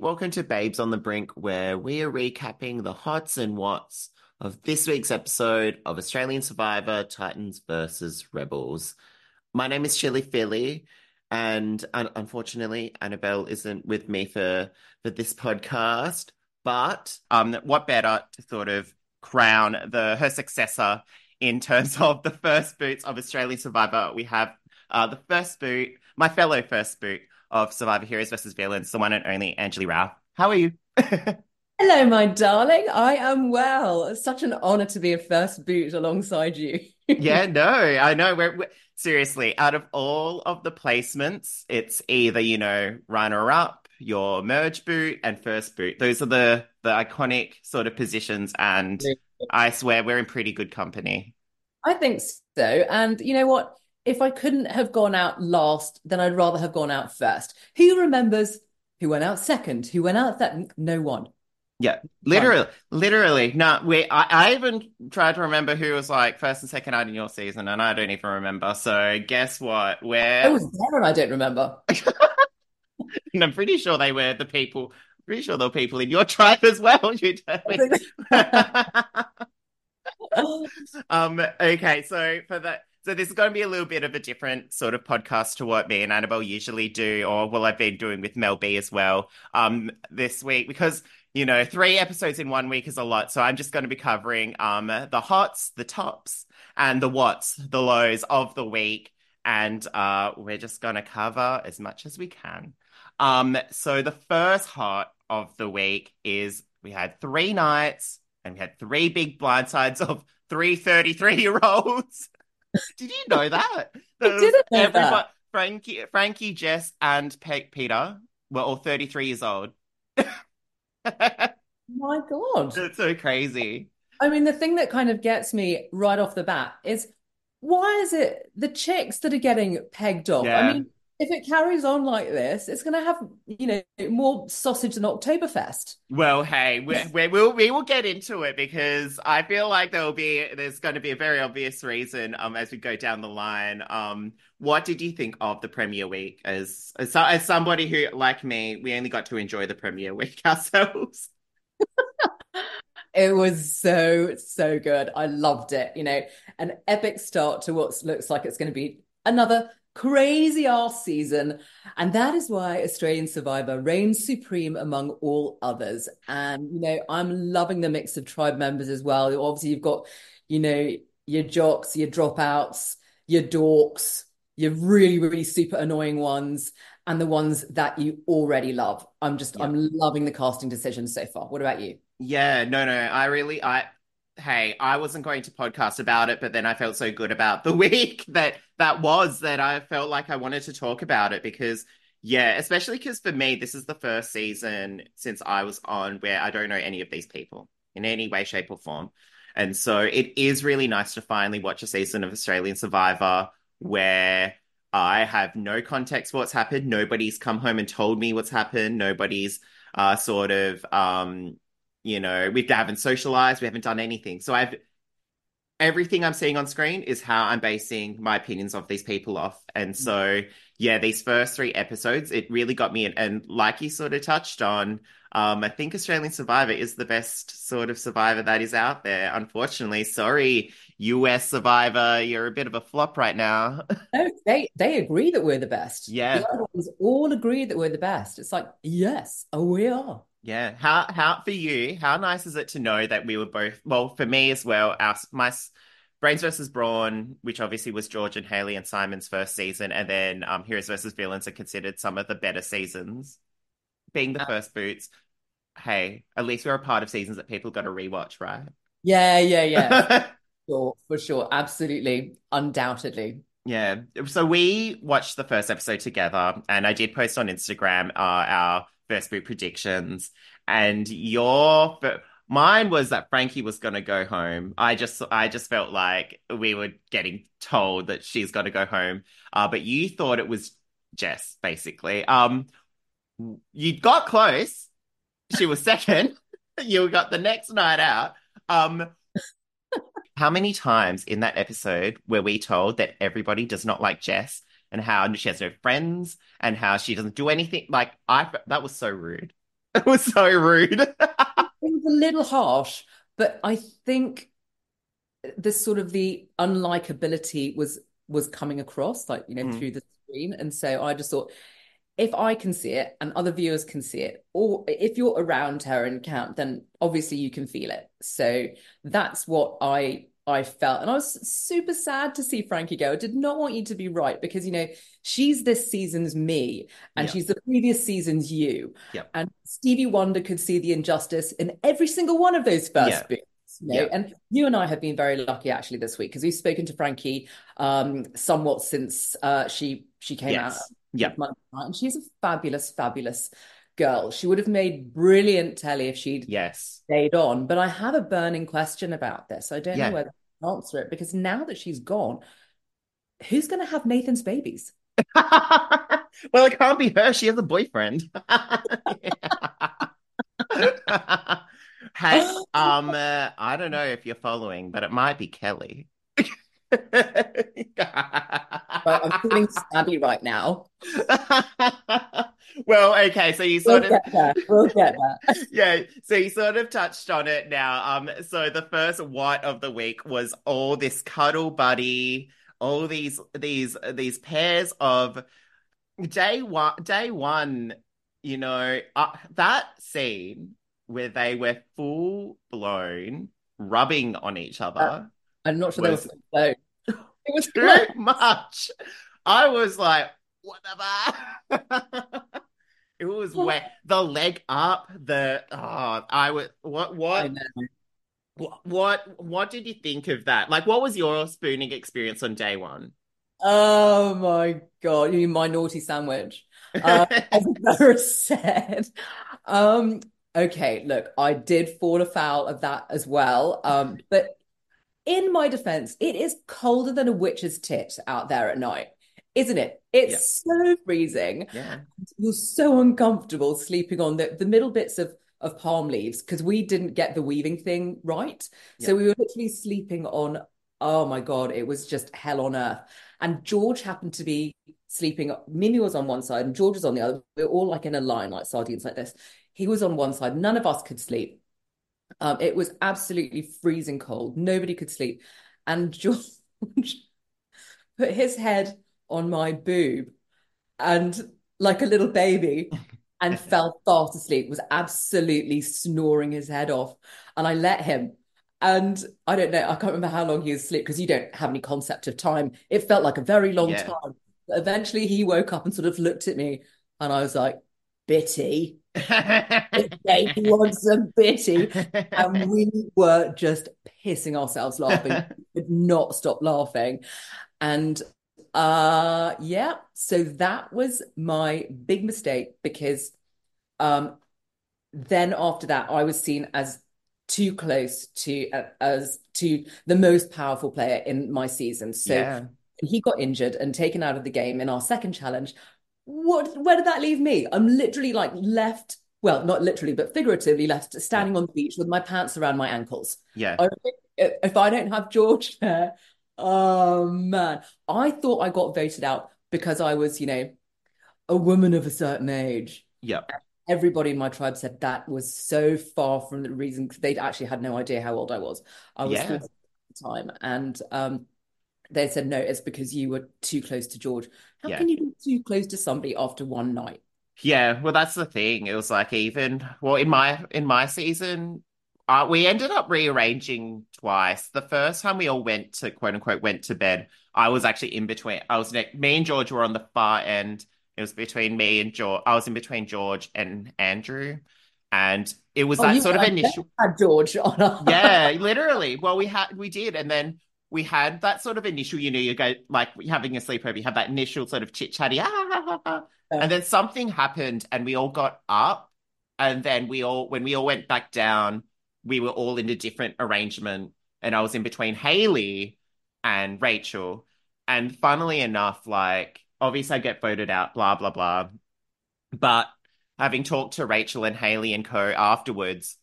Welcome to Babes on the Brink, where we are recapping the hots and whats of this week's episode of Australian Survivor Titans versus Rebels. My name is Chili Philly, and un- unfortunately, Annabelle isn't with me for for this podcast. But um, what better to sort of crown the her successor in terms of the first boots of Australian Survivor? We have uh, the first boot, my fellow first boot of Survivor Heroes versus Villains, the one and only Anjali Rao. How are you? Hello, my darling. I am well. It's such an honor to be a first boot alongside you. yeah, no, I know. We're, we're, seriously out of all of the placements, it's either you know runner up, your merge boot, and first boot. Those are the the iconic sort of positions, and I swear we're in pretty good company. I think so. And you know what? If I couldn't have gone out last, then I'd rather have gone out first. Who remembers who went out second? Who went out second? No one. Yeah, literally, literally. No, we. I, I, even tried to remember who was like first and second out in your season, and I don't even remember. So guess what? Where I was there, and I don't remember. and I'm pretty sure they were the people. Pretty sure there were people in your tribe as well. You tell me. um. Okay. So for that so this is going to be a little bit of a different sort of podcast to what me and Annabelle usually do, or what I've been doing with Mel B as well um, this week, because you know three episodes in one week is a lot. So I'm just going to be covering um, the hots, the tops, and the whats, the lows of the week, and uh, we're just going to cover as much as we can. Um, so the first hot of the week is we had three nights and we had three big blindsides of three 33 year olds. Did you know that? I didn't know everybody, that. Frankie, Frankie, Jess, and Pe- Peter were all 33 years old. My God. It's so crazy. I mean, the thing that kind of gets me right off the bat is why is it the chicks that are getting pegged off? Yeah. I mean, if it carries on like this, it's going to have you know more sausage than Oktoberfest. Well, hey, we, we will we will get into it because I feel like there will be there's going to be a very obvious reason um as we go down the line. Um, what did you think of the premiere week as as, as somebody who like me, we only got to enjoy the premiere week ourselves. it was so so good. I loved it. You know, an epic start to what looks like it's going to be another crazy ass season. And that is why Australian Survivor reigns supreme among all others. And, you know, I'm loving the mix of tribe members as well. Obviously, you've got, you know, your jocks, your dropouts, your dorks, your really, really super annoying ones, and the ones that you already love. I'm just, yeah. I'm loving the casting decisions so far. What about you? Yeah, no, no, I really, I, hey, I wasn't going to podcast about it, but then I felt so good about the week that that was that I felt like I wanted to talk about it because, yeah, especially because for me, this is the first season since I was on where I don't know any of these people in any way, shape, or form. And so it is really nice to finally watch a season of Australian Survivor where I have no context for what's happened. Nobody's come home and told me what's happened. Nobody's uh, sort of um, you know, we haven't socialized, we haven't done anything. So I've everything I'm seeing on screen is how I'm basing my opinions of these people off. And so, yeah, these first three episodes, it really got me. In, and like you sort of touched on, um, I think Australian Survivor is the best sort of Survivor that is out there. Unfortunately, sorry, US Survivor, you're a bit of a flop right now. no, they they agree that we're the best. Yeah, the others all agree that we're the best. It's like, yes, oh, we are. Yeah. How how for you? How nice is it to know that we were both well for me as well. Our my Brains versus Brawn, which obviously was George and Hayley and Simon's first season, and then um, Heroes versus Villains are considered some of the better seasons. Being the uh, first boots, hey, at least we're a part of seasons that people got to rewatch, right? Yeah, yeah, yeah. sure, for sure, absolutely, undoubtedly. Yeah. So we watched the first episode together, and I did post on Instagram uh, our first boot predictions, and your mine was that Frankie was going to go home. I just I just felt like we were getting told that she's going to go home, uh, but you thought it was Jess basically. Um, you got close. She was second. you got the next night out. Um, how many times in that episode were we told that everybody does not like Jess? And how she has no friends and how she doesn't do anything. Like I, that was so rude. It was so rude. It was a little harsh, but I think this sort of the unlikability was was coming across, like you know, Mm, through the screen. And so I just thought, if I can see it and other viewers can see it, or if you're around her and count, then obviously you can feel it. So that's what I I felt. And I was super sad to see Frankie go. I did not want you to be right because you know she's this season's me and yeah, she's the previous season's you. yeah, And Stevie Wonder could see the injustice in every single one of those yeah, first books. You know, yeah. and you and I have been very lucky actually this week because we've spoken to Frankie um, somewhat since uh, she she came out Yeah. And she's a fabulous, fabulous girl. She would have made brilliant telly if she'd Yes. stayed on. But I have a burning question about this. I don't know whether answer it because now that she's gone, who's going to have Nathan's babies? Well, it can't be her. She has a boyfriend. Hey, um, uh, I don't know if you're following, but it might be Kelly. But I'm feeling stabby right now. Well, okay, so you We'll sort of get there. We'll get there. yeah, so you sort of touched on it now. Um, so the first white of the week was all this cuddle buddy, all these these these pairs of day one day one, you know, uh, that scene where they were full blown rubbing on each other I'm not sure they were was so. It was too close. much. I was like, whatever. It was wet. The leg up, the oh, I was what what what what what did you think of that? Like, what was your spooning experience on day one? Oh my God, you mean my naughty sandwich? Uh, as Vera said. Um, okay, look, I did fall afoul of that as well. Um, but in my defense, it is colder than a witch's tit out there at night, isn't it? Yeah, It's so freezing. yeah, You're so uncomfortable sleeping on the, the middle bits of, of palm leaves because we didn't get the weaving thing right. yeah, So we were literally sleeping on, oh my God, it was just hell on earth. And George happened to be sleeping, Mimi was on one side and George was on the other. We were all like in a line, like sardines like this. He was on one side. None of us could sleep. Um, it was absolutely freezing cold. Nobody could sleep. And George put his head on my boob and like a little baby and fell fast asleep, was absolutely snoring his head off. And I let him. And I don't know, I can't remember how long he was asleep because you don't have any concept of time. It felt like a very long yeah. time. But eventually he woke up and sort of looked at me and I was like, Bitty, he wants some bitty. And we were just pissing ourselves laughing. We could not stop laughing. And uh yeah, so that was my big mistake because um then after that I was seen as too close to uh, as to the most powerful player in my season. So Yeah, he got injured and taken out of the game in our second challenge. What where did that leave me? I'm literally like left, well, not literally, but figuratively left standing on the beach with my pants around my ankles. yeah, I if I don't have George there, oh man. I thought I got voted out because I was, you know, a woman of a certain age. yeah, Everybody in my tribe said that was so far from the reason they'd actually had no idea how old I was. I was 40 yeah, at the time. And um, they said, no, it's because you were too close to George. How yeah. can you be too close to somebody after one night? Yeah, well, that's the thing. It was like even well in my in my season, uh, we ended up rearranging twice. The first time we all went to quote unquote went to bed, I was actually in between. I was next. Me and George were on the far end. It was between me and George. I was in between George and Andrew, and it was Oh, that sort of initial. George on. Yeah, literally. Well, we had we did, and then we had that sort of initial. You know, you go like having a sleepover. You have that initial sort of chit chatty, ah, ah, ah, ah. Yeah. and then something happened, and we all got up, and then we all when we all went back down, we were all in a different arrangement, and I was in between Hayley and Rachel, and funnily enough, like obviously I get voted out, blah blah blah, but having talked to Rachel and Hayley and co afterwards.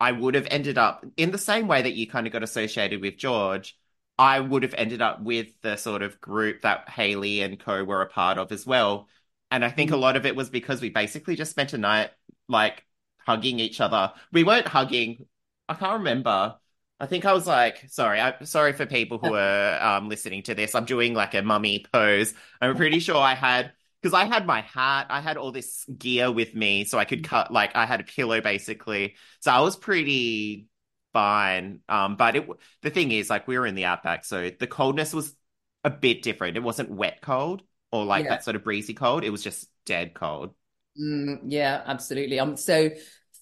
I would have ended up in the same way that you kind of got associated with George. I would have ended up with the sort of group that Hayley and co were a part of as well. And I think a lot of it was because we basically just spent a night like hugging each other. We weren't hugging. I can't remember. I think I was like, sorry, I'm sorry for people who are um, listening to this. I'm doing like a mummy pose. I'm pretty sure I had because I had my hat, I had all this gear with me, so I could cut like I had a pillow basically. So I was pretty fine. Um, but it the thing is, like we were in the outback, so the coldness was a bit different. It wasn't wet cold or like Yeah. that sort of breezy cold. It was just dead cold. Mm, yeah, absolutely. I'm so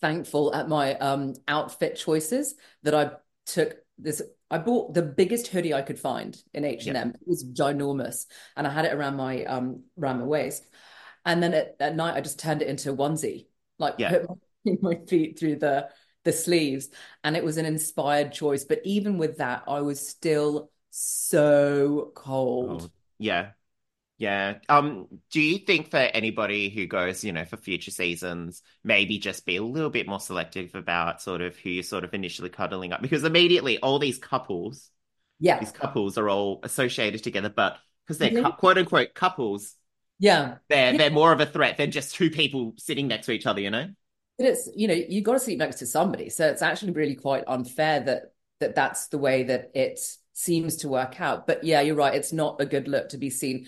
thankful at my um outfit choices that I took this. I bought the biggest hoodie I could find in H&M. It was ginormous, and I had it around my um around my waist. And then at, at night, I just turned it into a onesie, like Yeah. put my, my feet through the the sleeves, and it was an inspired choice. But even with that, I was still so cold. Oh, yeah. Yeah. Um, do you think for anybody who goes, you know, for future seasons, maybe just be a little bit more selective about sort of who you're sort of initially cuddling up? Because immediately all these couples, Yeah, these couples are all associated together, but because they're cou- quote unquote couples, yeah. they're Yeah. they're more of a threat than just two people sitting next to each other, you know? But it's, you know, you got to sleep next to somebody. So it's actually really quite unfair that that that's the way that it seems to work out. But yeah, you're right. It's not a good look to be seen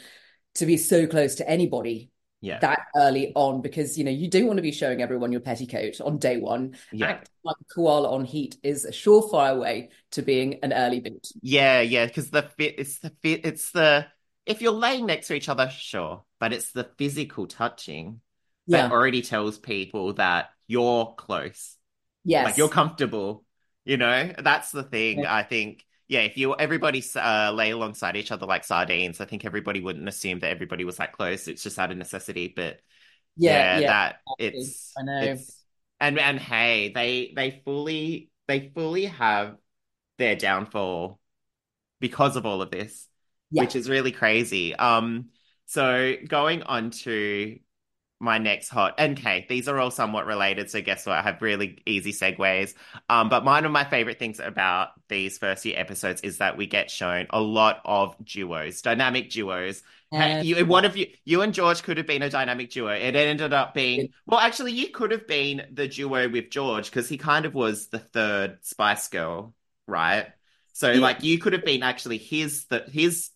to be so close to anybody Yeah. that early on because, you know, you don't want to be showing everyone your petticoat on day one. Yeah. Acting like a koala on heat is a surefire way to being an early boot. Yeah, yeah, because the fit, it's the fit, it's the, if you're laying next to each other, sure, but it's the physical touching that Yeah. already tells people that you're close, Yes. like you're comfortable, you know? That's the thing, Yeah. I think. Yeah, if you everybody uh, lay alongside each other like sardines, I think everybody wouldn't assume that everybody was that close. It's just out of necessity, but Yeah, yeah, yeah, that exactly. it's I know. it's and and hey, they they fully they fully have their downfall because of all of this, Yeah. which is really crazy. Um, so going on to my next hot, and okay, these are all somewhat related, so guess what? I have really easy segues. Um, but one of my favorite things about these first few episodes is that we get shown a lot of duos, dynamic duos. And you, one of you, you and George could have been a dynamic duo. It ended up being, well, actually, you could have been the duo with George because he kind of was the third Spice Girl, right? So, Yeah. like, you could have been actually his the his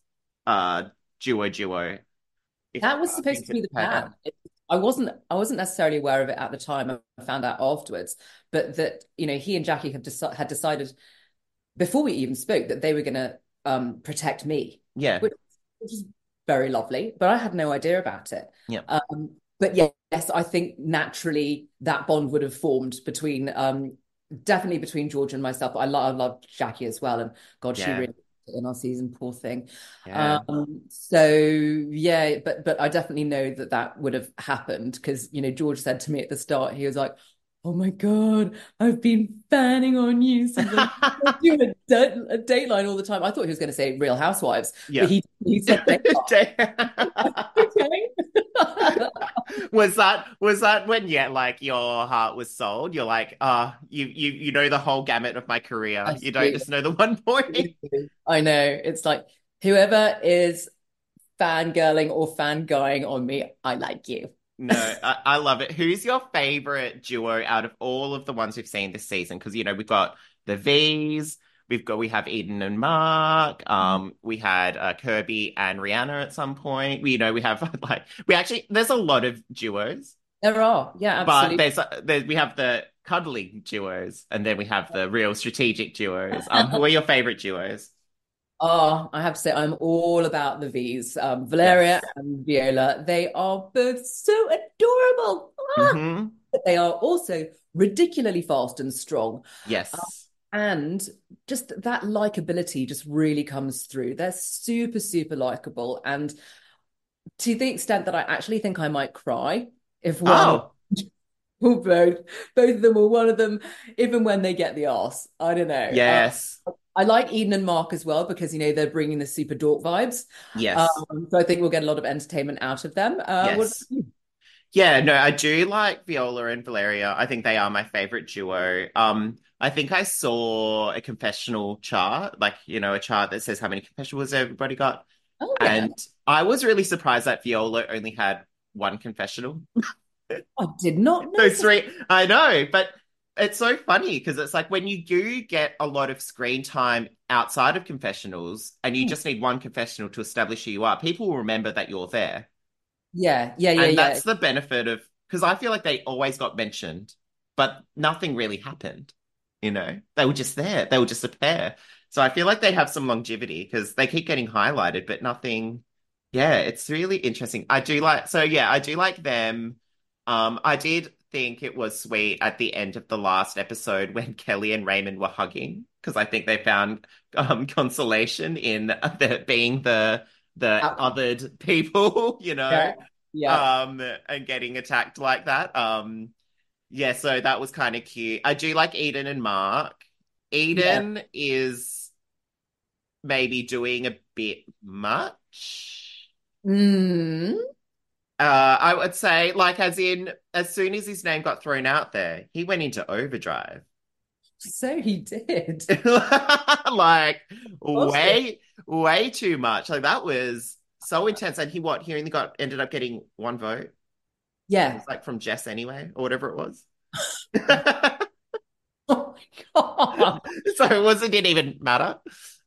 uh duo duo. If That was uh, supposed to be the plan. It- I wasn't I wasn't necessarily aware of it at the time. I found out afterwards, but that you know he and Jackie have deci- had decided before we even spoke that they were going to um, protect me, Yeah, which, which is very lovely. But I had no idea about it. Yeah. Um, but yeah, yes, I think naturally that bond would have formed between um, definitely between George and myself. I I love Jackie as well, and God, she really in our season, poor thing. yeah. Um, so yeah, but but I definitely know that that would have happened because you know George said to me at the start, he was like, "Oh my God, I've been fanning on you since I do a, a Dateline all the time." I thought he was going to say Real Housewives, Yeah. but he he said. was that was that when yeah like your heart was sold? You're like uh you you you know the whole gamut of my career. I you don't see. just know the one point I know. It's like whoever is fangirling or fanguying on me, I like you. no I, I love it. Who's your favorite duo out of all of the ones we've seen this season? Because you know we've got the V's we've got we have Eden and Mark um we had uh, Kirby and Rihanna at some point we you know we have like we actually there's a lot of duos There are, yeah, But absolutely. there's, there's we have the cuddly duos, and then we have the real strategic duos. Um, who are your favorite duos? Oh, I have to say, I'm all about the V's. Um, Valeria Yes. and Viola, they are both so adorable. Ah! hmm But They are also ridiculously fast and strong. Yes. And just that likability just really comes through. They're super, super likable. And to the extent that I actually think I might cry if one Oh, or both, both of them or one of them, even when they get the ass. I don't know. Uh, yes. I like Eden and Mark as well because you know they're bringing the super dork vibes. Yes. Um, so I think we'll get a lot of entertainment out of them. Uh, Yes. Yeah, no, I do like Viola and Valeria. I think they are my favorite duo. Um, I think I saw a confessional chart, like, you know, a chart that says how many confessionals everybody got. Oh yeah, And I was really surprised that Viola only had one confessional. I did not know. Those three, I know, but it's so funny because it's like when you do get a lot of screen time outside of confessionals and you Hmm. just need one confessional to establish who you are, people will remember that you're there. Yeah, yeah, yeah, And yeah. that's the benefit of because I feel like they always got mentioned, but nothing really happened. You know, they were just there, they were just a pair. So I feel like they have some longevity because they keep getting highlighted, but nothing. Yeah, it's really interesting. I do like, so yeah, I do like them. Um, I did think it was sweet at the end of the last episode when Kelly and Raymond were hugging because I think they found um consolation in the being the the Out- othered people, you know Yeah, yeah. um and getting attacked like that um yeah so that was kind of cute. I do like eden and mark. Eden is maybe doing a bit much. Mm. uh i would say like as in as soon as his name got thrown out there he went into overdrive. So he did. like way way too much. Like that was so intense. And he what he only got ended up getting one vote It Yeah. was like from Jess anyway, or whatever it was. Oh my God. so it wasn't didn't even matter.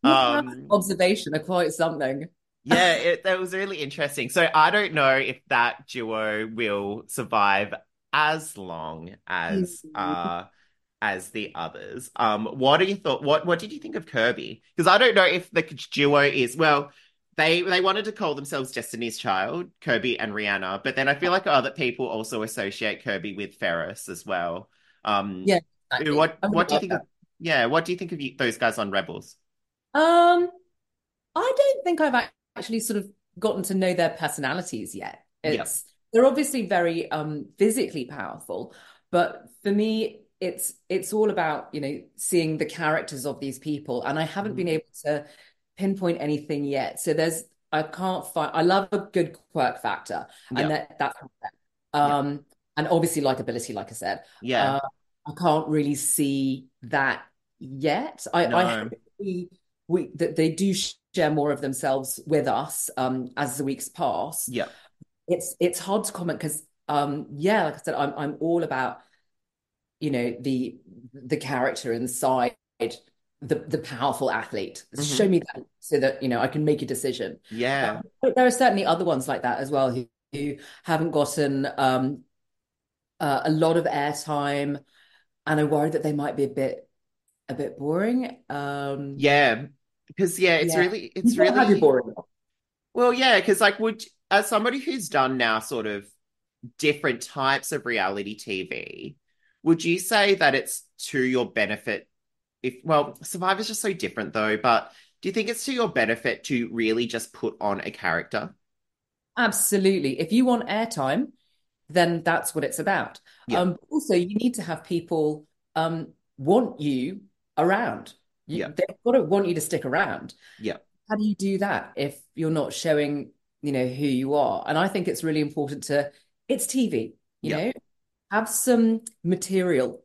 Um, Observation are quite something. yeah, it that was really interesting. So I don't know if that duo will survive as long as Mhm. uh as the others. Um, what do you thought? What what did you think of Kirby? Because I don't know if the duo is well. They they wanted to call themselves Destiny's Child, Kirby and Rihanna, but then I feel like other people also associate Kirby with Ferris as well. Um, Yeah, exactly. what what do you think of yeah, what do you think of you, those guys on Rebels? Um, I don't think I've actually sort of gotten to know their personalities yet. It's they're obviously very um physically powerful, but for me it's it's all about, you know, seeing the characters of these people and I haven't been Mhm. able to pinpoint anything yet. So there's I can't find I love a good quirk factor and that that's um and obviously likability like I said. Yeah. Uh, I can't really see that yet. I, I No. hope we, we that they do share more of themselves with us um, as the weeks pass. Yeah. It's it's hard to comment because um, yeah, like I said, I'm I'm all about you know the the character inside the the the powerful athlete. Mhm. Show me that so that you know I can make a decision. Yeah. But there are certainly other ones like that as well who, who haven't gotten um, uh, a lot of airtime, and I worry that they might be a bit a bit boring. Um, Yeah. Because yeah, it's Yeah. really it's you really boring. well, yeah, because like would as somebody who's done now sort of different types of reality TV, would you say that it's to your benefit if well, Survivor's just so different though, but do you think it's to your benefit to really just put on a character? Absolutely. If you want airtime, then that's what it's about. Yeah. Um, also, you need to have people um, want you around. You, Yeah. They've got to want you to stick around. Yeah. How do you do that if you're not showing, you know, who you are? And I think it's really important to, it's TV, you Yeah. know, have some material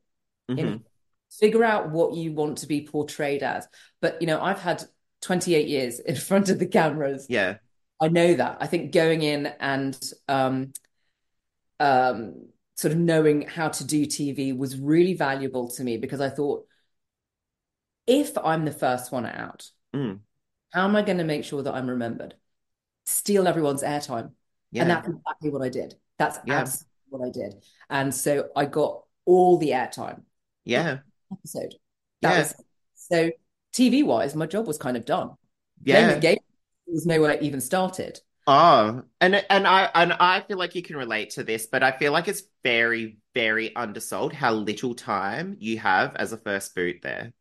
Mhm. in figure out what you want to be portrayed as. But, you know, I've had 28 years in front of the cameras. Yeah. I know that. I think going in and um, um, sort of knowing how to do TV was really valuable to me because I thought, if I'm the first one out, Mm. how am I going to make sure that I'm remembered? Steal everyone's airtime. Yeah. And that's exactly what I did. That's Yeah. absolutely what I did. And so I got all the airtime Yeah. Episode. That Yeah. was so TV wise, my job was kind of done. Yeah. Game was nowhere even started. Oh, and and I and I feel like you can relate to this, but I feel like it's very, very undersold how little time you have as a first boot there.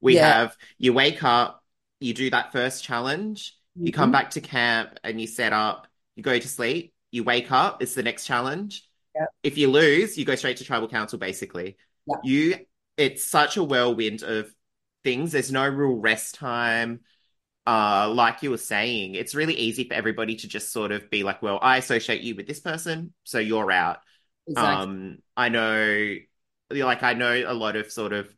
We Yeah. have you wake up, you do that first challenge, you come Mhm. back to camp and you set up, you go to sleep, you wake up, it's the next challenge. Yep. If you lose, you go straight to tribal council basically. Yeah. You it's such a whirlwind of things. There's no real rest time uh, like you were saying, it's really easy for everybody to just sort of be like, well, I associate you with this person, so you're out. Exactly. Um, I know, like, I know a lot of sort of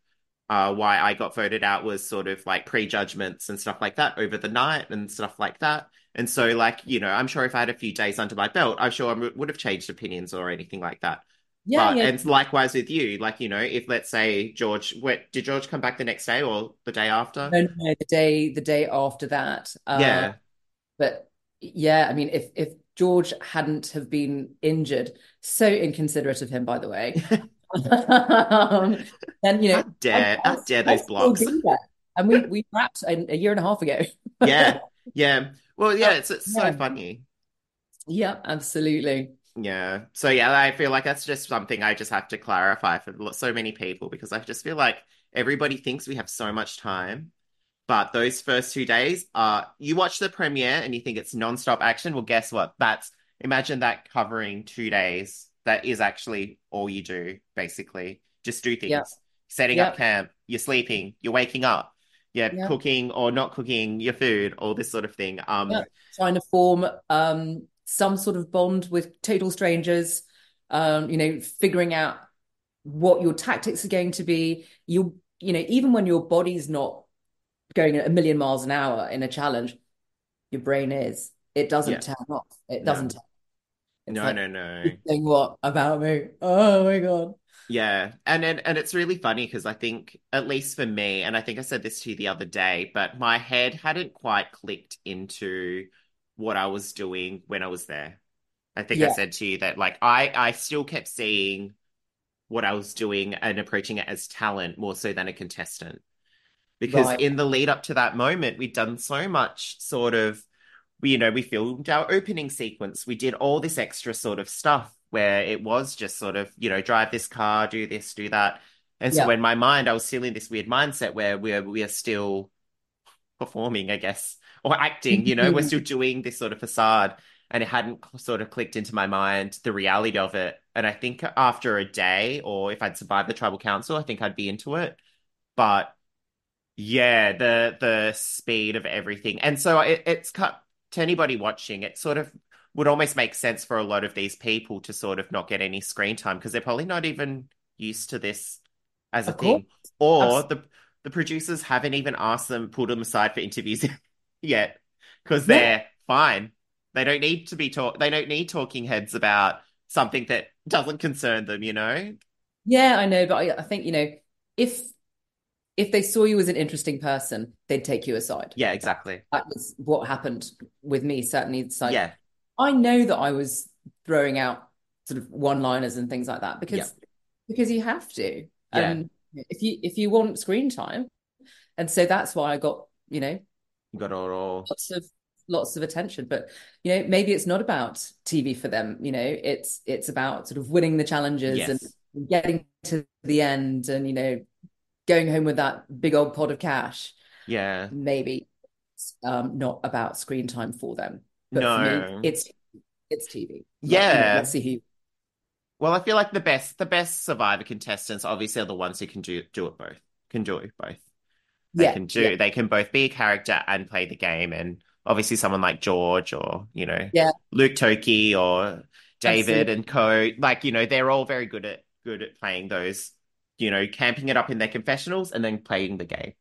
uh, why I got voted out was sort of like prejudgments and stuff like that over the night and stuff like that. And so, like, you know, I'm sure if I had a few days under my belt, I'm sure I would have changed opinions or anything like that. Yeah, But yeah. and likewise with you, like, you know, if let's say George, what, did George come back the next day or the day after? No, no, no, the day the day after that. Uh, Yeah. but yeah, I mean, if if George hadn't have been injured, so inconsiderate of him, by the way. Um, then you know, How dare, I, how I'll, dare those blocks? And we we wrapped a, a year and a half ago. Yeah. Yeah. Well, yeah, it's it's so Yeah. funny. Yeah, absolutely. Yeah. So yeah, I feel like that's just something I just have to clarify for so many people because I just feel like everybody thinks we have so much time, but those first two days are you watch the premiere and you think it's non-stop action. Well, guess what? That's imagine that covering two days. That is actually all you do, basically. Just do things. Setting up camp, you're sleeping, you're waking up, you're Yeah. cooking or not cooking your food, all this sort of thing. Um. Trying to form um some sort of bond with total strangers, um, you know, figuring out what your tactics are going to be. You, you know, even when your body's not going a million miles an hour in a challenge, your brain is. It doesn't Yeah. turn off. It doesn't turn. It's no, like, no, no. "You're saying what about me? Oh my God. Yeah, and and, and it's really funny because I think, at least for me, and I think I said this to you the other day, but my head hadn't quite clicked into what I was doing when I was there. I think I said to you that like I I still kept seeing what I was doing and approaching it as talent more so than a contestant. Because Right. in the lead up to that moment, we'd done so much sort of, we, you know, we filmed our opening sequence. We did all this extra sort of stuff where it was just sort of, you know, drive this car, do this, do that. And so Yeah. in my mind, I was still in this weird mindset where we're we are still performing, I guess, or acting, you know, we're still doing this sort of facade. And it hadn't sort of clicked into my mind the reality of it. And I think after a day, or if I'd survived the tribal council, I think I'd be into it. But yeah, the the speed of everything. And so it, it's cut to anybody watching, it sort of would almost make sense for a lot of these people to sort of not get any screen time because they're probably not even used to this as a Of course. thing. Or the the producers haven't even asked them, pulled them aside for interviews yet because they're fine. They don't need to be talk they don't need talking heads about something that doesn't concern them, you know? Yeah, I know, but I, I think, you know, if if they saw you as an interesting person, they'd take you aside. Yeah, exactly. That was what happened with me, certainly. It's like Yeah. I know that I was throwing out sort of one-liners and things like that because because you have to. Yeah. Um, if you if you want screen time, and so that's why I got, you know, got all. lots of lots of attention. But you know, maybe it's not about TV for them. You know, it's it's about sort of winning the challenges Yes. and getting to the end, and you know, going home with that big old pot of cash. Yeah. Maybe it's um, not about screen time for them, but for No. me, it's it's TV. Like, you know, Yeah. let's see who. Well, I feel like the best the best Survivor contestants obviously are the ones who can do do it both. Can do it both. They Yeah, can do yeah, they can both be a character and play the game. And obviously someone like George or, you know, yeah, Luke Toki or David and co, like, you know, they're all very good at good at playing those, you know, camping it up in their confessionals and then playing the game.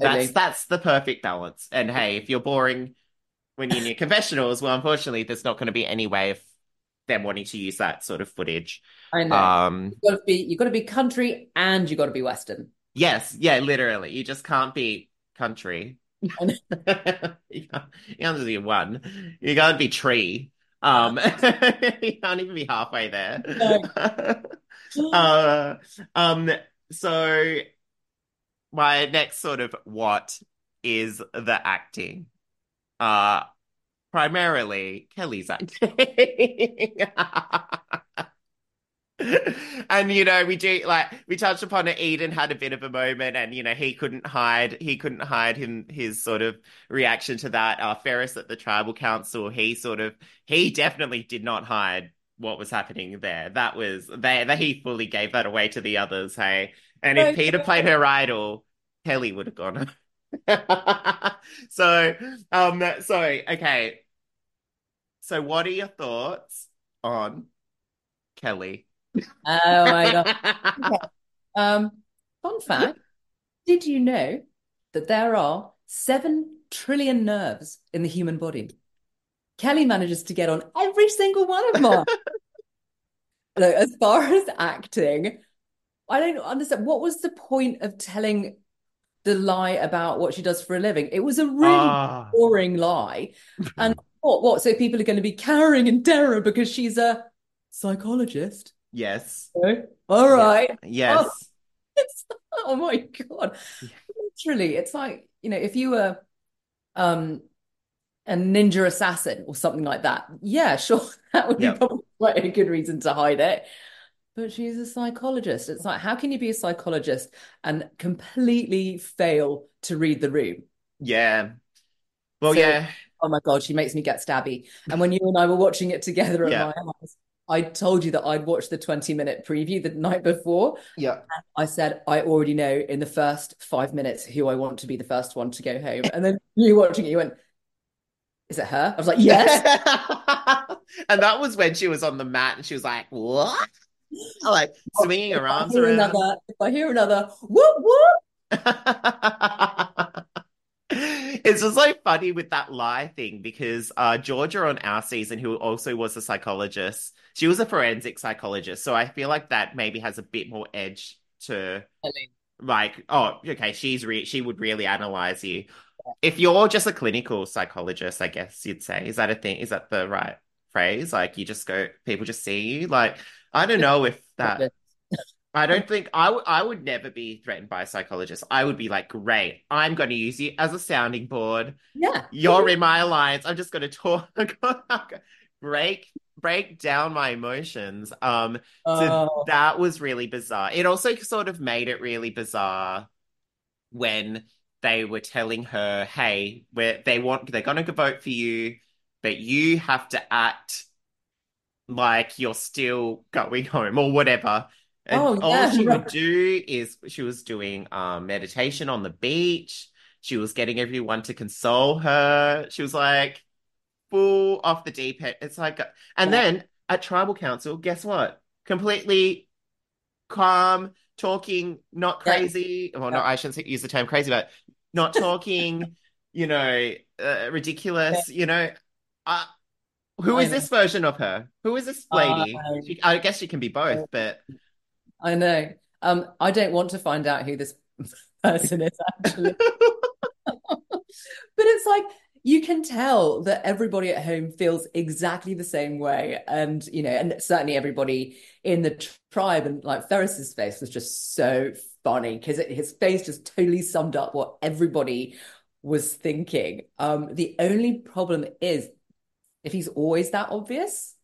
That's that's the perfect balance. And hey, if you're boring when you're in your confessionals, well, unfortunately, there's not going to be any way of them wanting to use that sort of footage. I know. Um, You've got to be you've got to be country and you've got to be Western. Yes, yeah, literally, you just can't be country. You can't, you can't just be one. You can't be tree. Um, you can't even be halfway there. No. Uh, um, so my next sort of what is the acting? Uh, primarily Kelly's acting. And you know, we do like we touched upon it. Eden had a bit of a moment, and you know, he couldn't hide he couldn't hide him his sort of reaction to that. Uh, Ferris at the tribal council, he sort of he definitely did not hide what was happening there. That was they, they he fully gave that away to the others. Hey, and if Peter played her idol, Kelly would have gone. so, um, so okay. So, what are your thoughts on Kelly? Oh my God. Okay. Um, fun fact, did you know that there are seven trillion nerves in the human body? Kelly manages to get on every single one of mine. Look, as far as acting, I don't understand. What was the point of telling the lie about what she does for a living? It was a really Ah. boring lie. And what, what? So people are going to be cowering in terror because she's a psychologist. Yes. All right. Yes. It's, oh my God. Literally, it's like, you know, if you were um a ninja assassin or something like that, yeah, sure, that would be probably quite a good reason to hide it. But she's a psychologist. It's like, how can you be a psychologist and completely fail to read the room? Yeah. Well, So- yeah. Oh my God, she makes me get stabby. And when you and I were watching it together at Yeah. my house, I told you that I'd watched the 20 minute preview the night before. Yeah. I said, I already know in the first five minutes who I want to be the first one to go home. And then you watching it, you went, Is it her? I was like, Yes. and that was when she was on the mat and she was like, what? Like swinging her arms around. another, if I hear another, whoop whoop. It's just like funny with that lie thing because uh, Georgia on our season, who also was a psychologist, she was a forensic psychologist. So I feel like that maybe has a bit more edge to like, oh, okay, she's re she would really analyze you. If you're just a clinical psychologist, I guess you'd say, is that a thing? Is that the right phrase? Like you just go, people just see you. Like I don't know if that. I don't think I would. I would never be threatened by a psychologist. I would be like, great, I'm going to use you as a sounding board. Yeah. You're in my alliance. I'm just going to talk, break, break down my emotions. Um, so Oh, that was really bizarre. It also sort of made it really bizarre when they were telling her, "Hey, we're, they want they're going to vote for you, but you have to act like you're still going home or whatever." And Oh, all yeah, she would do is she was doing um, meditation on the beach. She was getting everyone to console her. She was like full off the deep end. It's like, and Yeah. then at tribal council, guess what? Completely calm, talking, not Yeah. crazy. Well, no, I shouldn't use the term crazy, but not talking, you know, uh, ridiculous. You know, uh, who is this version of her? Who is this lady? I- She, I guess she can be both, but I know. Um, I don't want to find out who this person is actually. But it's like you can tell that everybody at home feels exactly the same way. And, you know, and certainly everybody in the tribe and like Ferris's face was just so funny because his face just totally summed up what everybody was thinking. Um, the only problem is if he's always that obvious,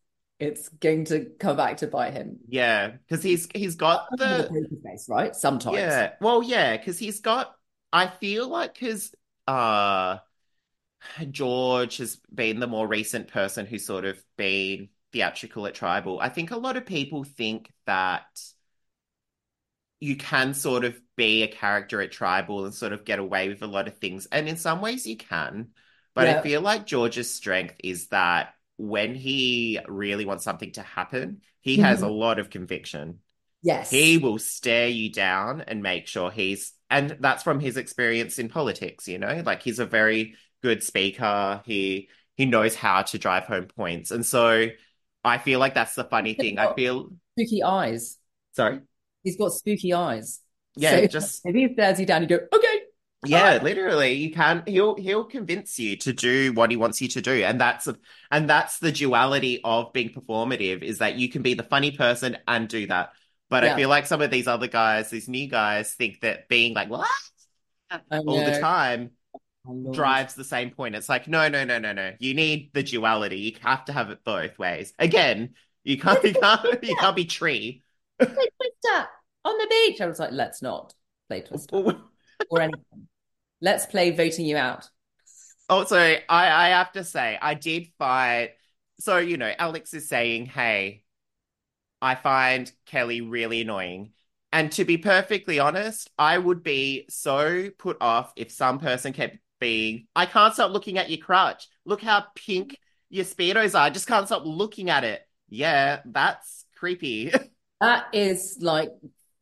it's going to come back to bite him. yeah, because he's he's got the poker face, right? Sometimes. Yeah. Well, yeah, because he's got, I feel like his, uh, George has been the more recent person who's sort of been theatrical at Tribal. I think a lot of people think that you can sort of be a character at Tribal and sort of get away with a lot of things. And in some ways you can. But I feel like George's strength is that when he really wants something to happen, he mm-hmm. has a lot of conviction. Yes. He will stare you down and make sure he's, and that's from his experience in politics, you know, like he's a very good speaker. He he knows how to drive home points, and so I feel like that's the funny thing. I feel spooky eyes. sorry, He's got spooky eyes. yeah, So just if he stares you down, you go, okay. Yeah, literally, you can't. He'll he'll convince you to do what he wants you to do, and that's and that's the duality of being performative is that you can be the funny person and do that. But I feel like some of these other guys, these new guys, think that being like what all the time drives the same point. It's like, no, no, no, no, no. You need the duality. You have to have it both ways. Again, you can't, you can't, you can't be tree. Play Twister on the beach. I was like, let's not play Twister or anything. Let's play voting you out. Oh, also, I, I have to say, I did find. So, you know, Alex is saying, hey, I find Kelly really annoying. And to be perfectly honest, I would be so put off if some person kept being, I can't stop looking at your crotch. Look how pink your Speedos are. I just can't stop looking at it. Yeah, that's creepy. That is like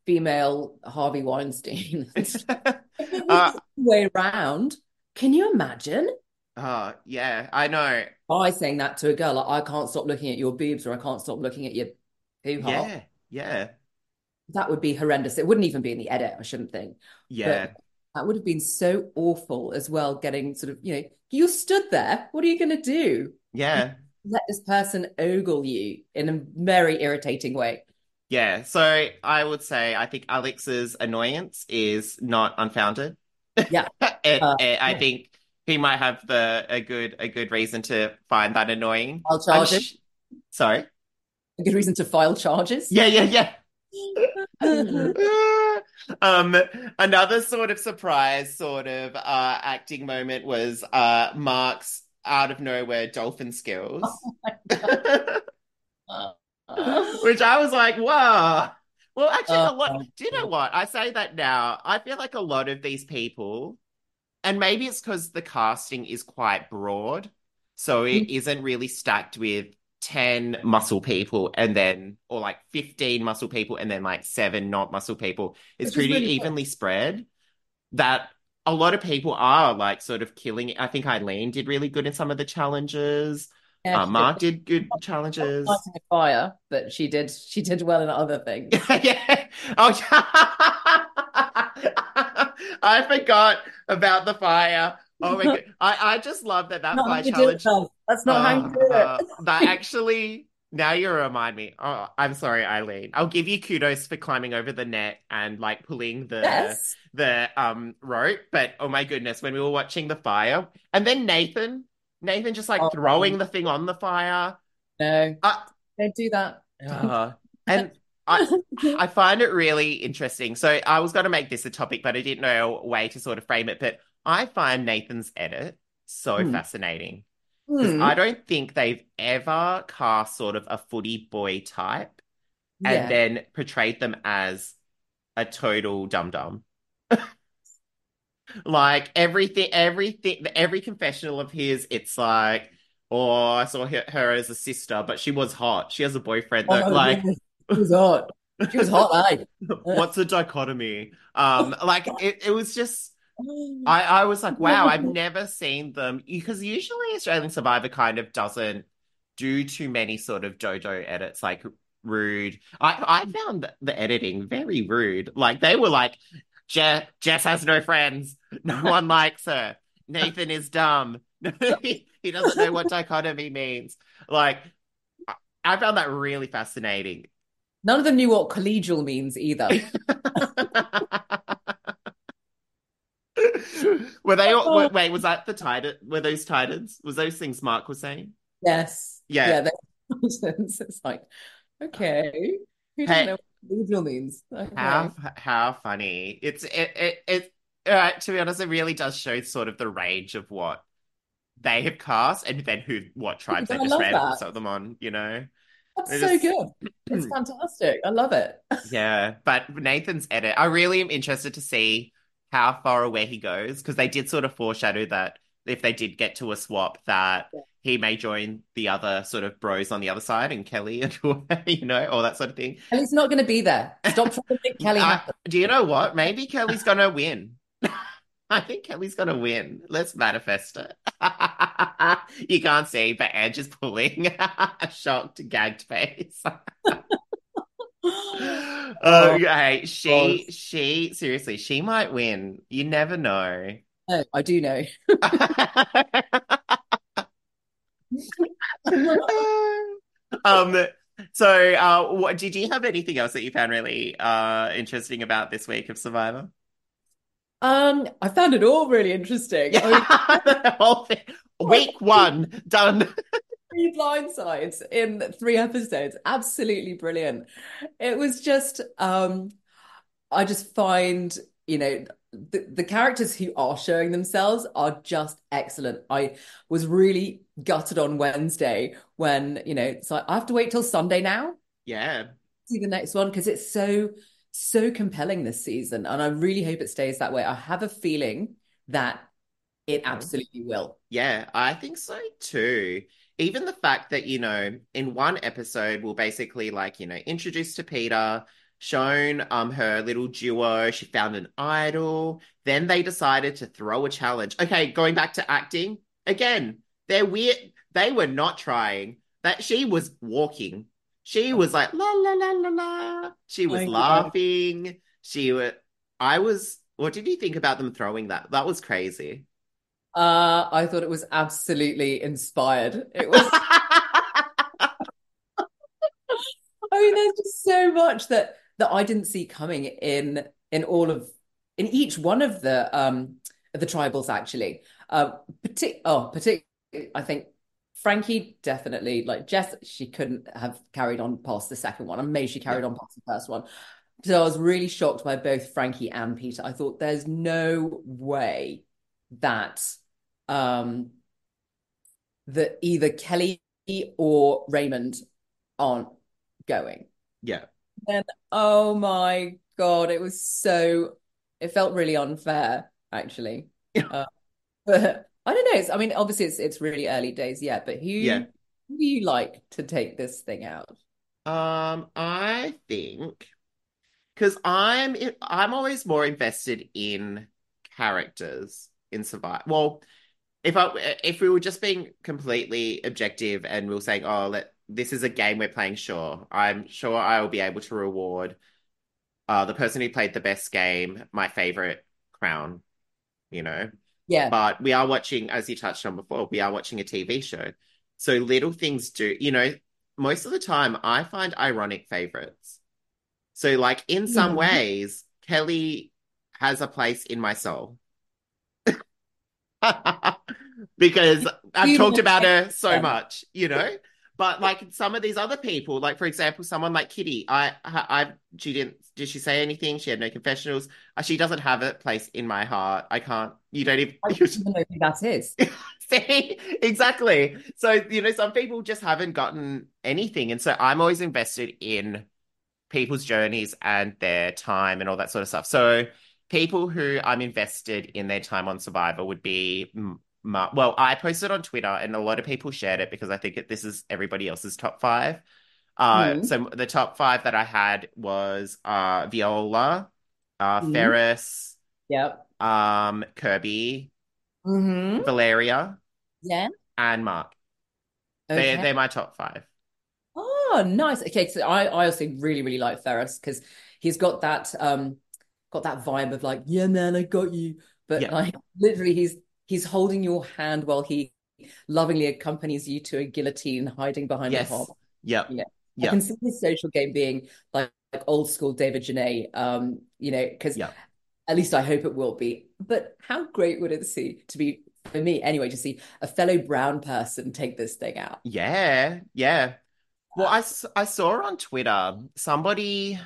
female Harvey Weinstein. If it was Uh, way around. Can you imagine? Oh, yeah, I know. By saying that to a girl, like, I can't stop looking at your boobs or I can't stop looking at your hoo-ha. Yeah, yeah, That would be horrendous. It wouldn't even be in the edit, I shouldn't think. yeah, But that would have been so awful as well, getting sort of, you know, you stood there. What are you going to do? yeah, Let this person ogle you in a very irritating way. Yeah. So I would say I think Alex's annoyance is not unfounded. Yeah. It, Uh, it- I yeah. think he might have the a good a good reason to find that annoying. File charges. sh sorry. A good reason to file charges. Yeah, yeah, yeah. Um, another sort of surprise sort of uh acting moment was uh Mark's out of nowhere dolphin skills. Which I was like, wow. Well, actually, a Oh, lot. Do you know what? I say that now. I feel like a lot of these people, and maybe it's because the casting is quite broad, so it isn't really stacked with 10 muscle people and then, or like 15 muscle people and then like seven not muscle people. It's pretty really evenly spread. That a lot of people are like sort of killing it. I think Eileen did really good in some of the challenges. Yeah, Uh, Mark did. did good challenges. Fire, but she did she did well in other things. Yeah. Oh. I forgot about the fire. Oh my God. I, I just love that that Not fire do it, challenge. That's not how you do Uh, that actually, now you remind me. Oh, I'm sorry, Eileen. I'll give you kudos for climbing over the net and like pulling the Yes. the um rope. But oh my goodness, when we were watching the fire, and then Nathan, Nathan just like Oh. throwing the thing on the fire. No, Uh, don't do that. uh, and I I find it really interesting. So I was going to make this a topic, but I didn't know a way to sort of frame it. But I find Nathan's edit so Hmm. fascinating Hmm. I don't think they've ever cast sort of a footy boy type and then portrayed them as a total dum dum. Like everything, everything, every confessional of his, it's like, oh, I saw her, her as a sister, but she was hot. She has a boyfriend Oh like, goodness. She was hot. She was hot, eh? what's a dichotomy? Um, like it, it was just I, I was like, wow, I've never seen them because usually Australian Survivor kind of doesn't do too many sort of dojo edits, like rude. I, I found the, the editing very rude. Like they were like, Je- Jess has no friends. No one likes her. Nathan is dumb. he, doesn't know what dichotomy means. Like I- found that really fascinating. None of them knew what collegial means either. Were they all, wait, wait, was that the Titan? Were those Titans? Was those things Mark was saying? Yes. Yeah. Yeah. It's like, okay. Who Hey. Doesn't know what collegial means? Okay. How how funny. It's it it, it uh, to be honest, it really does show sort of the range of what they have cast and then who what tribes they I just love ran that. some of them on, you know? That's It so is- good. It's fantastic. I love it. Yeah, but Nathan's edit, I really am interested to see how far away he goes because they did sort of foreshadow that if they did get to a swap, that Yeah. he may join the other sort of bros on the other side and Kelly and you know all that sort of thing. Kelly's not going to be there. Stop trying to make Kelly happen. do you know what? Maybe Kelly's gonna win. I think Kelly's gonna win. Let's manifest it. you can't see, but Edge is pulling a shocked, gagged face. Oh, hey, she, she, seriously, she might win. You never know. No, I do know. Um, so, uh, what did you have anything else that you found really uh interesting about this week of Survivor? Um, I found it all really interesting. Yeah, the whole thing. Week one, done. three blindsides in three episodes. Absolutely brilliant. It was just, um, I just find, you know, the, the characters who are showing themselves are just excellent. I was really gutted on Wednesday when, you know, so I have to wait till Sunday now Yeah, see the next one because it's so, so compelling this season. And I really hope it stays that way. I have a feeling that it mm-hmm. absolutely will. yeah, I think so too. Even the fact that, you know, in one episode, we'll basically like, you know, introduce to Peter, shown um her little duo, she found an idol, then they decided to throw a challenge. Okay, going back to acting, again, they're weird. They were not trying. That she was walking. She was like la la la la la. She was know. laughing. She was. I was. What did you think about them throwing that? That was crazy. Uh, I thought it was absolutely inspired. It was, I mean, there's just so much that that I didn't see coming in in all of in each one of the um the tribals actually. Um, partic oh, partic I think Frankie definitely like Jess. She couldn't have carried on past the second one, and maybe she carried Yeah. on past the first one. So I was really shocked by both Frankie and Peter. I thought there's no way that um that either Kelly or Raymond aren't going. Yeah. And oh my God, it was so it felt really unfair, actually. Uh, but I don't know. It's, I mean, obviously it's it's really early days yet, but who Yeah. who do you like to take this thing out? Um, I think because I'm I'm always more invested in characters in Survivor. Well, if I if we were just being completely objective and we were saying, oh, let this is a game we're playing, sure, I'm sure I will be able to reward uh the person who played the best game, my favorite crown, you know. Yeah, But we are watching, as you touched on before, we are watching a TV show. So little things do, you know, most of the time I find ironic favorites. So, like, in some Mhm. ways, Kelly has a place in my soul. Because I've talked about her so much, you know? But like some of these other people, like for example, someone like Kitty, I, I, she didn't, did she say anything? She had no confessionals. Uh, She doesn't have a place in my heart. I can't, you don't even, I don't even know who that is. See, exactly. So, you know, some people just haven't gotten anything. And so I'm always invested in people's journeys and their time and all that sort of stuff. So, people who I'm invested in their time on Survivor would be, mm, Ma- well, I posted on Twitter and a lot of people shared it because I think that this is everybody else's top five. Uh, Mhm. so the top five that I had was uh, Viola, uh, Mhm. Ferris, Yep. um, Kirby, hmm Valeria, Yeah. and Mark. They're Okay. they're my top five. Oh, nice. Okay, so I, I also really, really like Ferris because he's got that um got that vibe of like, yeah, man, I got you. But Yeah. like literally he's he's holding your hand while he lovingly accompanies you to a guillotine hiding behind a Yes. hob. Yep. Yeah. I can see his social game being like, like old school David Genat, um, you know, because Yep. at least I hope it will be. But how great would it see to be for me anyway to see a fellow brown person take this thing out? Yeah. Yeah. Well, I, I saw on Twitter somebody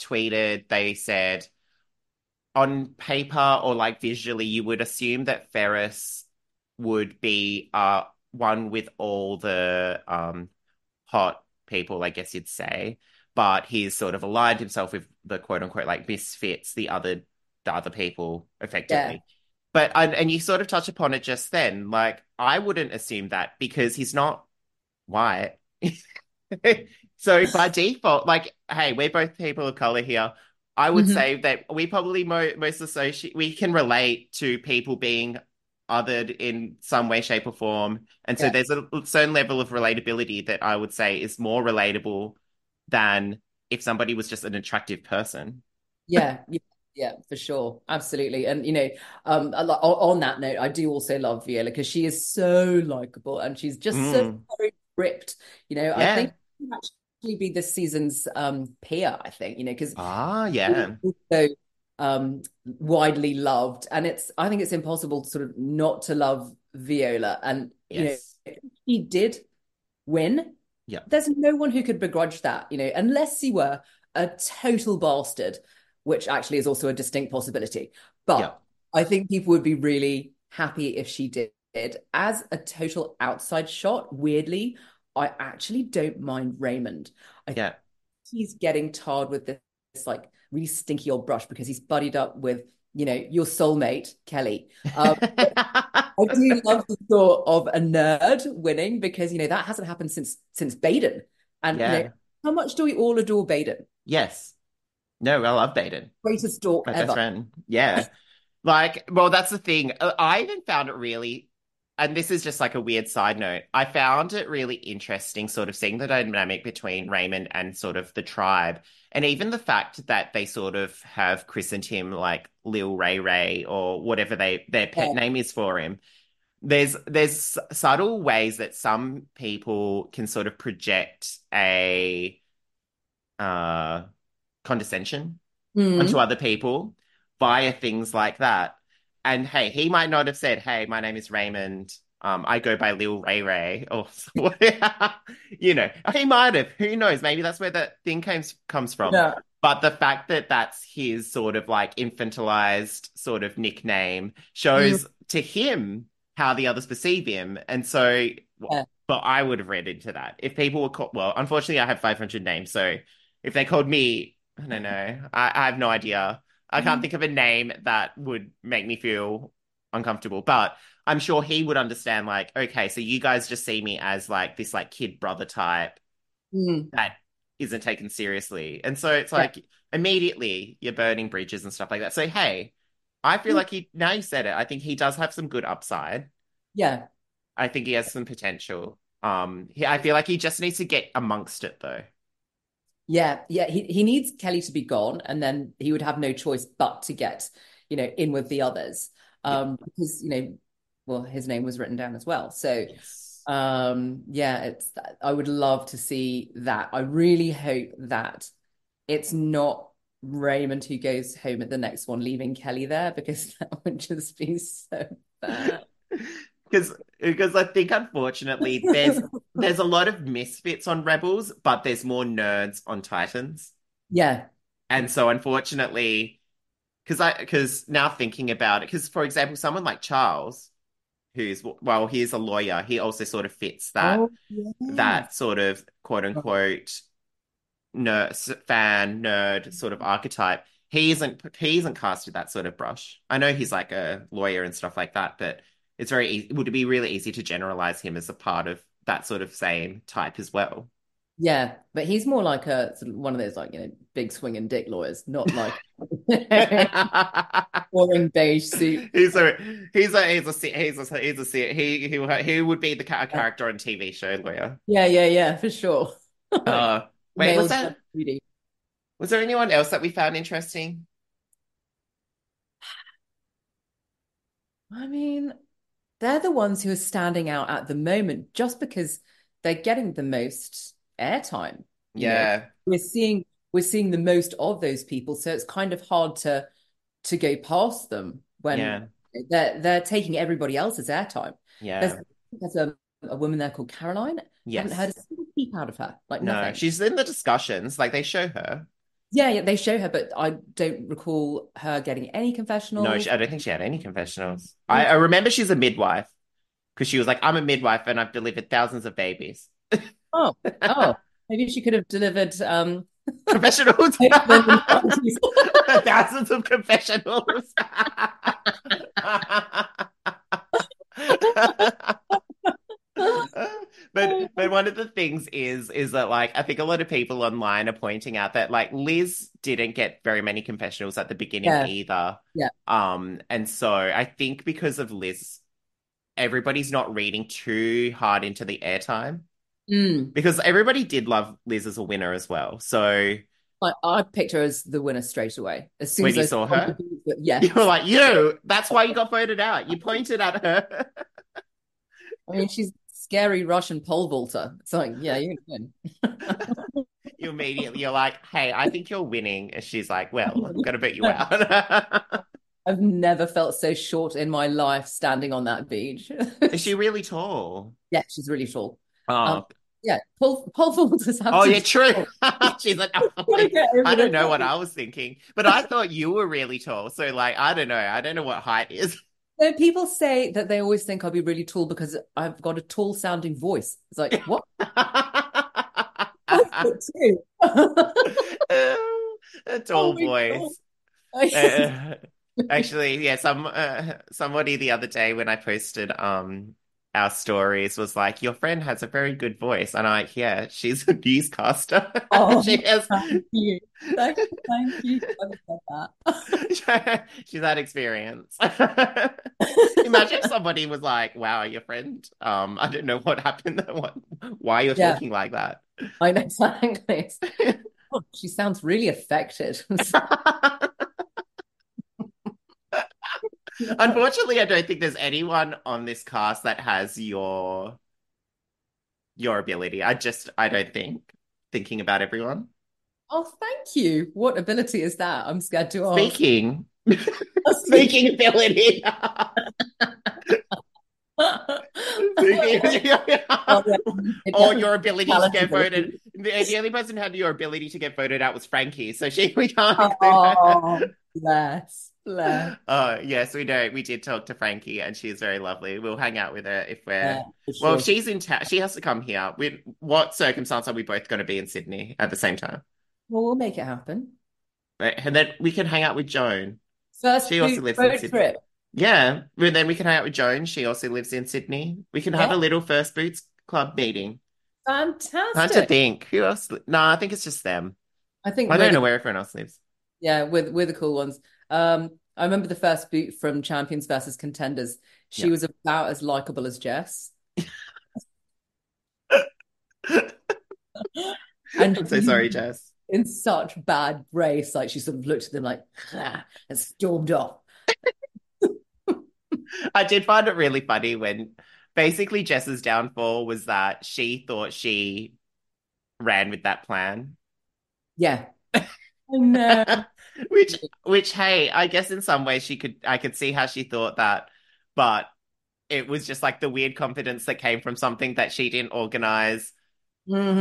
tweeted, they said on paper or like visually, you would assume that Ferris would be uh one with all the um hot people, I guess you'd say. But he's sort of aligned himself with the quote unquote like misfits, the other the other people effectively. But and, and you sort of touch upon it just then. Like I wouldn't assume that because he's not white. So by default, like, hey, we're both people of color here. I would Mhm. say that we probably mo most associate we can relate to people being othered in some way, shape, or form. And so Yeah. there's a certain level of relatability that I would say is more relatable than if somebody was just an attractive person. Yeah, yeah, yeah, for sure. Absolutely. And you know, um on that note, I do also love Viola because she is so likable and she's just so Mm. very ripped. You know, I think actually be this season's um Pia, I think, you know, because Ah, yeah. so um widely loved. And it's I think it's impossible to sort of not to love Viola. And you know, Yes. he did win. Yeah. There's no one who could begrudge that, you know, unless you were a total bastard, which actually is also a distinct possibility. But Yeah. I think people would be really happy if she did. As a total outside shot, weirdly, I actually don't mind Raymond. I Yeah. he's getting tarred with this, this like really stinky old brush because he's buddied up with, you know, your soulmate, Kelly. Um, I do love the thought of a nerd winning because you know that hasn't happened since since Baden. And you know, how much do we all adore Baden? Yes. No, I love Baden. Greatest dork My best ever. friend. Yeah. Like, well, that's the thing. I even found it really and this is just like a weird side note. I found it really interesting, sort of seeing the dynamic between Raymond and sort of the tribe, and even the fact that they sort of have christened him like Lil Ray Ray or whatever they their pet Yeah. name is for him. There's there's subtle ways that some people can sort of project a uh condescension Mm. onto other people via things like that. And hey, he might not have said, "Hey, my name is Raymond. Um, I go by Lil Ray Ray," or you know, he might have. Who knows? Maybe that's where that thing comes comes from. Yeah. But the fact that that's his sort of like infantilized sort of nickname shows to him how the others perceive him, and so. Yeah. But I would have read into that if people were called. Well, unfortunately, I have 500 names, so if they called me, I don't know. I, I have no idea. I can't Mhm. think of a name that would make me feel uncomfortable. But I'm sure he would understand. Like, okay, so you guys just see me as like this like kid brother type Mm. that isn't taken seriously, and so it's Yeah. like immediately you're burning bridges and stuff like that. So hey, I feel Mm. like he now you said it. I think he does have some good upside. Yeah. I think he has some potential. Um, he, I feel like he just needs to get amongst it though. Yeah, yeah, he, he needs Kelly to be gone, and then he would have no choice but to get, you know, in with the others. Um, because, you know, well, his name was written down as well. So, Yes. um, yeah, it's I would love to see that. I really hope that it's not Raymond who goes home at the next one, leaving Kelly there, because that would just be so bad. Because because I think unfortunately there's there's a lot of misfits on Rebels, but there's more nerds on Titans. Yeah, And so unfortunately, because I because now thinking about it, because for example, someone like Charles, who's well, he's a lawyer, he also sort of fits that Oh, yeah. that sort of quote unquote nerd fan nerd sort of archetype. He isn't he isn't cast with that sort of brush. I know he's like a lawyer and stuff like that, but it's very easy, would it be really easy to generalize him as a part of that sort of same type as well. Yeah, but he's more like a sort of one of those like you know big swinging dick lawyers, not like boring beige suit. he's a he's a he's a he's a he's a he he he would be the character on TV show lawyer. Yeah, yeah, yeah, for sure. Uh, wait, Male was that Judy. was there anyone else that we found interesting? I mean, they're the ones who are standing out at the moment just because they're getting the most airtime. you know? Yeah. We're seeing we're seeing the most of those people, so it's kind of hard to to go past them when Yeah. they're they're taking everybody else's airtime. Yeah. There's there's a, a woman there called Caroline. I haven't heard a single peep out of her. Like No, nothing. she's in the discussions. Like they show her. Yeah, yeah, they show her, but I don't recall her getting any confessionals. No, she, I don't think she had any confessionals. I, I remember she's a midwife because she was like, I'm a midwife and I've delivered thousands of babies. Oh, oh, maybe she could have delivered um Confessionals. thousands thousands of confessionals. but but one of the things is is that like I think a lot of people online are pointing out that like Liz didn't get very many confessionals at the beginning Yeah. either. Yeah. Um and so I think because of Liz everybody's not reading too hard into the airtime Mm. because everybody did love Liz as a winner as well. So I, I picked her as the winner straight away. As soon When as you I saw her? Yeah. you were like, you, that's why you got voted out. You pointed at her. I mean, she's scary Russian pole vaulter. It's like, yeah, you're gonna win. you immediately you're like, hey, I think you're winning. And she's like, well, I'm gonna beat you out. I've never felt so short in my life standing on that beach. Is she really tall? Yeah, she's really tall. Oh, Um, Yeah, pole pole vaulters have oh yeah, true. she's like, oh, Gotta get over I don't know what. I was thinking, but I thought you were really tall. So like, I don't know. I don't know what height is. So people say that they always think I'll be really tall because I've got a tall sounding voice. It's like, what? Too. a tall Oh voice. Uh, actually, yeah, some uh, somebody the other day when I posted um our stories was like, your friend has a very good voice. And I'm like, yeah, she's a newscaster. Oh, she has, thank you. Thank, thank you. That. she's had experience. Imagine if somebody was like, wow, your friend, um, I don't know what happened, what, why you're Yeah, talking like that. I know exactly. Oh, she sounds really affected. Unfortunately, I don't think there's anyone on this cast that has your your ability. I just I don't think thinking about everyone. Oh, thank you. What ability is that? I'm scared to ask. Speaking speaking ability. Oh, yeah. Or your ability to get voted. The, the only person who had your ability to get voted out was Frankie, so she we can't. Oh, bless, Uh, yes, we know. We did talk to Frankie, and she's very lovely. We'll hang out with her if we're Yeah, for well. If she's in town, she has to come here. With what circumstance are we both going to be in Sydney at the same time? Well, we'll make it happen. Right, And then we can hang out with Joan. First She also lives in Sydney. trip. Yeah, and then we can hang out with Joan. She also lives in Sydney. We can have a little First Boots Club meeting. Fantastic. Hard to think. Who else? No, I think it's just them. I think I don't know where everyone else lives. yeah, we're we're the cool ones. Um, I remember the first boot from Champions versus Contenders. She Yeah. was about as likable as Jess, and I'm so sorry, Jess. in such bad grace, like she sort of looked at them like "Ah," and stormed off. I did find it really funny when basically Jess's downfall was that she thought she ran with that plan. Yeah, I know. Which which hey, I guess in some ways she could I could see how she thought that, but it was just like the weird confidence that came from something that she didn't organize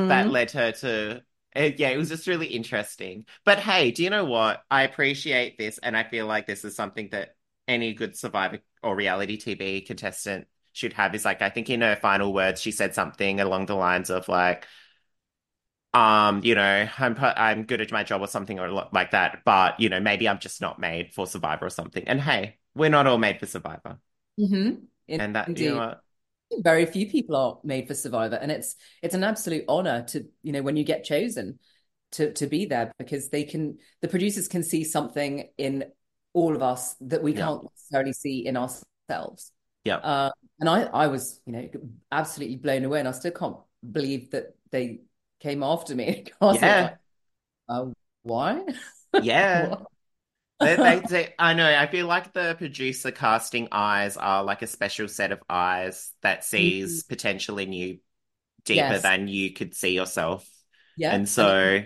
that Mhm. led her to it, yeah, it was just really interesting. But hey, do you know what? I appreciate this, and I feel like this is something that any good Survivor or reality TV contestant should have. Is like, I think in her final words, she said something along the lines of like, um, you know, I'm I'm good at my job or something or like that, but you know, maybe I'm just not made for Survivor or something. And hey, we're not all made for Survivor, Mhm. In- and that you know? Very few people are made for Survivor, and it's it's an absolute honor to, you know, when you get chosen to to be there because they can the producers can see something in all of us that we Yeah, can't necessarily see in ourselves. yeah, Uh, and I I was, you know, absolutely blown away, and I still can't believe that they came after me. I was yeah, like, uh, why? yeah. They, they, they, I know. I feel like the producer casting eyes are like a special set of eyes that sees Mhm. potential in you deeper Yes, than you could see yourself. yeah, And so,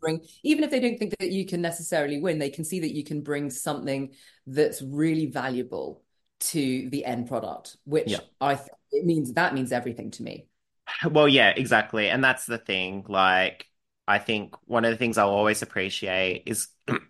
bring even if they don't think that you can necessarily win they can see that you can bring something that's really valuable to the end product which yeah. i th- it means that means everything to me Well, yeah, exactly. And that's the thing. Like, I think one of the things I'll always appreciate is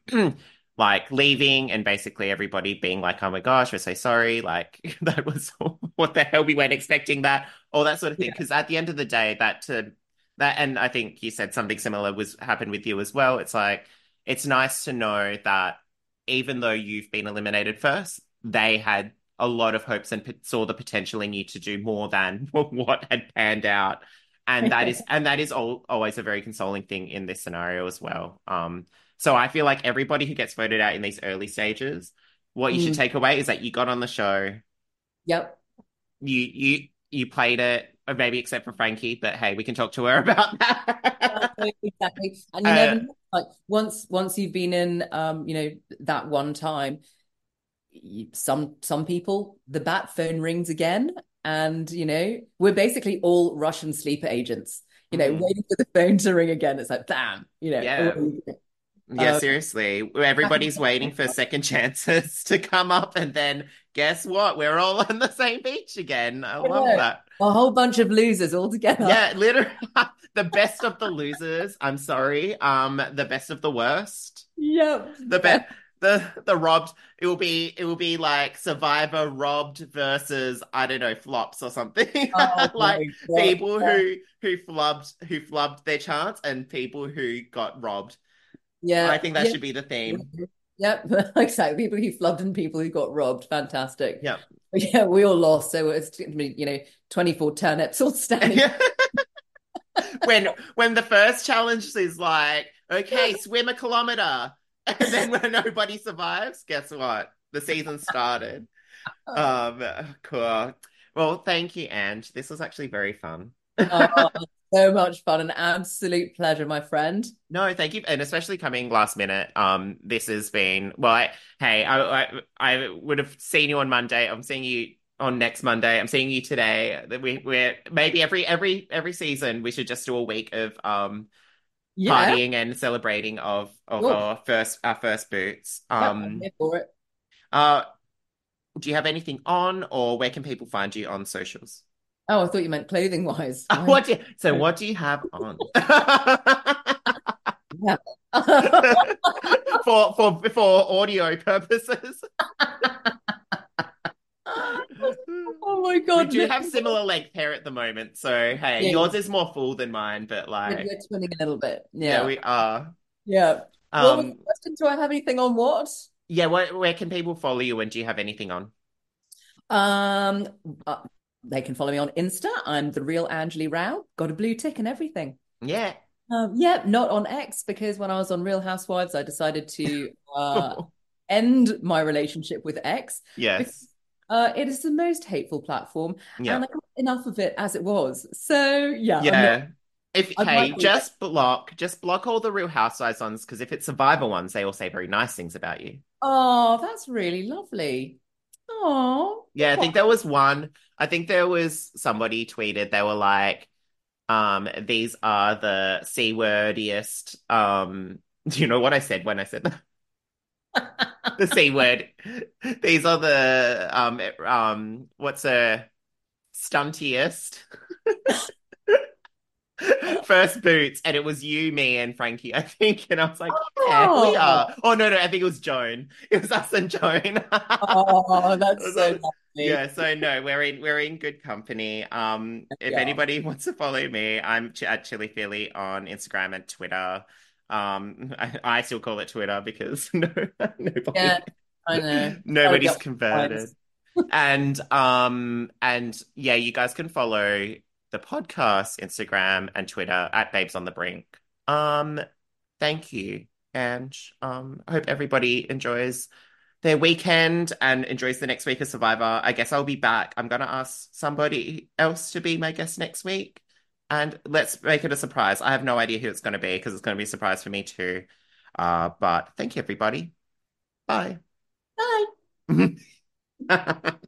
like leaving and basically everybody being like, oh my gosh, we're so sorry. Like, that was what the hell? We weren't expecting that, all that sort of thing. yeah Because at the end of the day, that to that, and I think you said something similar was happened with you as well. It's like, it's nice to know that even though you've been eliminated first, they had a lot of hopes and saw the potential in you to do more than what had panned out. And that is, and that is all, always a very consoling thing in this scenario as well. Um, so I feel like everybody who gets voted out in these early stages, what you should Mm, take away is that you got on the show, yep you you you played it, or maybe except for Frankie, but hey, we can talk to her about that. Exactly. And you Uh, know, like once once you've been in um you know that one time some some people the bat phone rings again and you know we're basically all Russian sleeper agents you know mm, waiting for the phone to ring again it's like bam you know yeah. away you go. Yeah, Um, seriously. Everybody's waiting for second chances to come up, and then guess what? We're all on the same beach again. I I love know. that. a whole bunch of losers all together Yeah, literally the best of the losers. I'm sorry. Um, the best of the worst. yep The best. The the robbed. It will be it will be like Survivor robbed versus I don't know flops or something oh like God people yeah who who flubbed who flubbed their chance and people who got robbed. Yeah i think that yeah should be the theme. Yep, exactly. People who flubbed and people who got robbed. Fantastic. Yeah. yeah, we all lost. So it's you know 24 turnips all standing. when when the first challenge is like, okay, swim a kilometer, and then when nobody survives, guess what? The season started. Um, cool. Well, thank you, Ange. This was actually very fun. oh, so much fun, an absolute pleasure, my friend. No, thank you, and especially coming last minute. Um, this has been well. I, hey, I, I I would have seen you on Monday. I'm seeing you on next Monday. I'm seeing you today. That we we're maybe every every every season we should just do a week of um Yeah, partying and celebrating of of Cool. our first our first boots. Um, here for it. uh, do you have anything on, or where can people find you on socials? Oh, I thought you meant clothing wise. What you, so what do you have on? For for for audio purposes. Oh my god! We do have similar length hair at the moment, so hey, Yeah. yours is more full than mine, but like, we're twinning a little bit. yeah, Yeah. we are. Yeah. What was the Um, question? Do I have anything on what? yeah, where where can people follow you, and do you have anything on? Um, uh, they can follow me on Insta. I'm the real Anjali Rao. Got a blue tick and everything. Yeah. Um, yeah, not on X because when I was on Real Housewives, I decided to uh, end my relationship with X. Yes. Uh, it is the most hateful platform, Yeah. and I got enough of it as it was. So yeah, not- Yeah. If I'd hey, like just block, just block all the Real Housewives ones because if it's Survivor ones, they all say very nice things about you. Oh, that's really lovely. Oh, Yeah, I think there was one. I think there was somebody tweeted they were like, um, these are the C wordiest. Um, do you know what I said when I said that? the C word. These are the um um what's a stuntiest first boots, and it was you, me, and Frankie, I think, and I was like, yeah, we Oh. are. Oh no, no, I think it was Joan. It was us and Joan. oh, that's so lovely. Yeah, so no, we're in we're in good company. Um, if Yeah. anybody wants to follow me, I'm ch at Chili Philly on Instagram and Twitter. Um, I, I still call it Twitter because no, nobody, Yeah, I know. nobody's converted. And um, and yeah, you guys can follow the podcast Instagram and Twitter at Babes on the Brink. Um, thank you, and um, I hope everybody enjoys their weekend and enjoys the next week of Survivor. I guess I'll be back. I'm gonna ask somebody else to be my guest next week, and let's make it a surprise. I have no idea who it's gonna be because it's gonna be a surprise for me too. Uh, but thank you, everybody. Bye. Bye.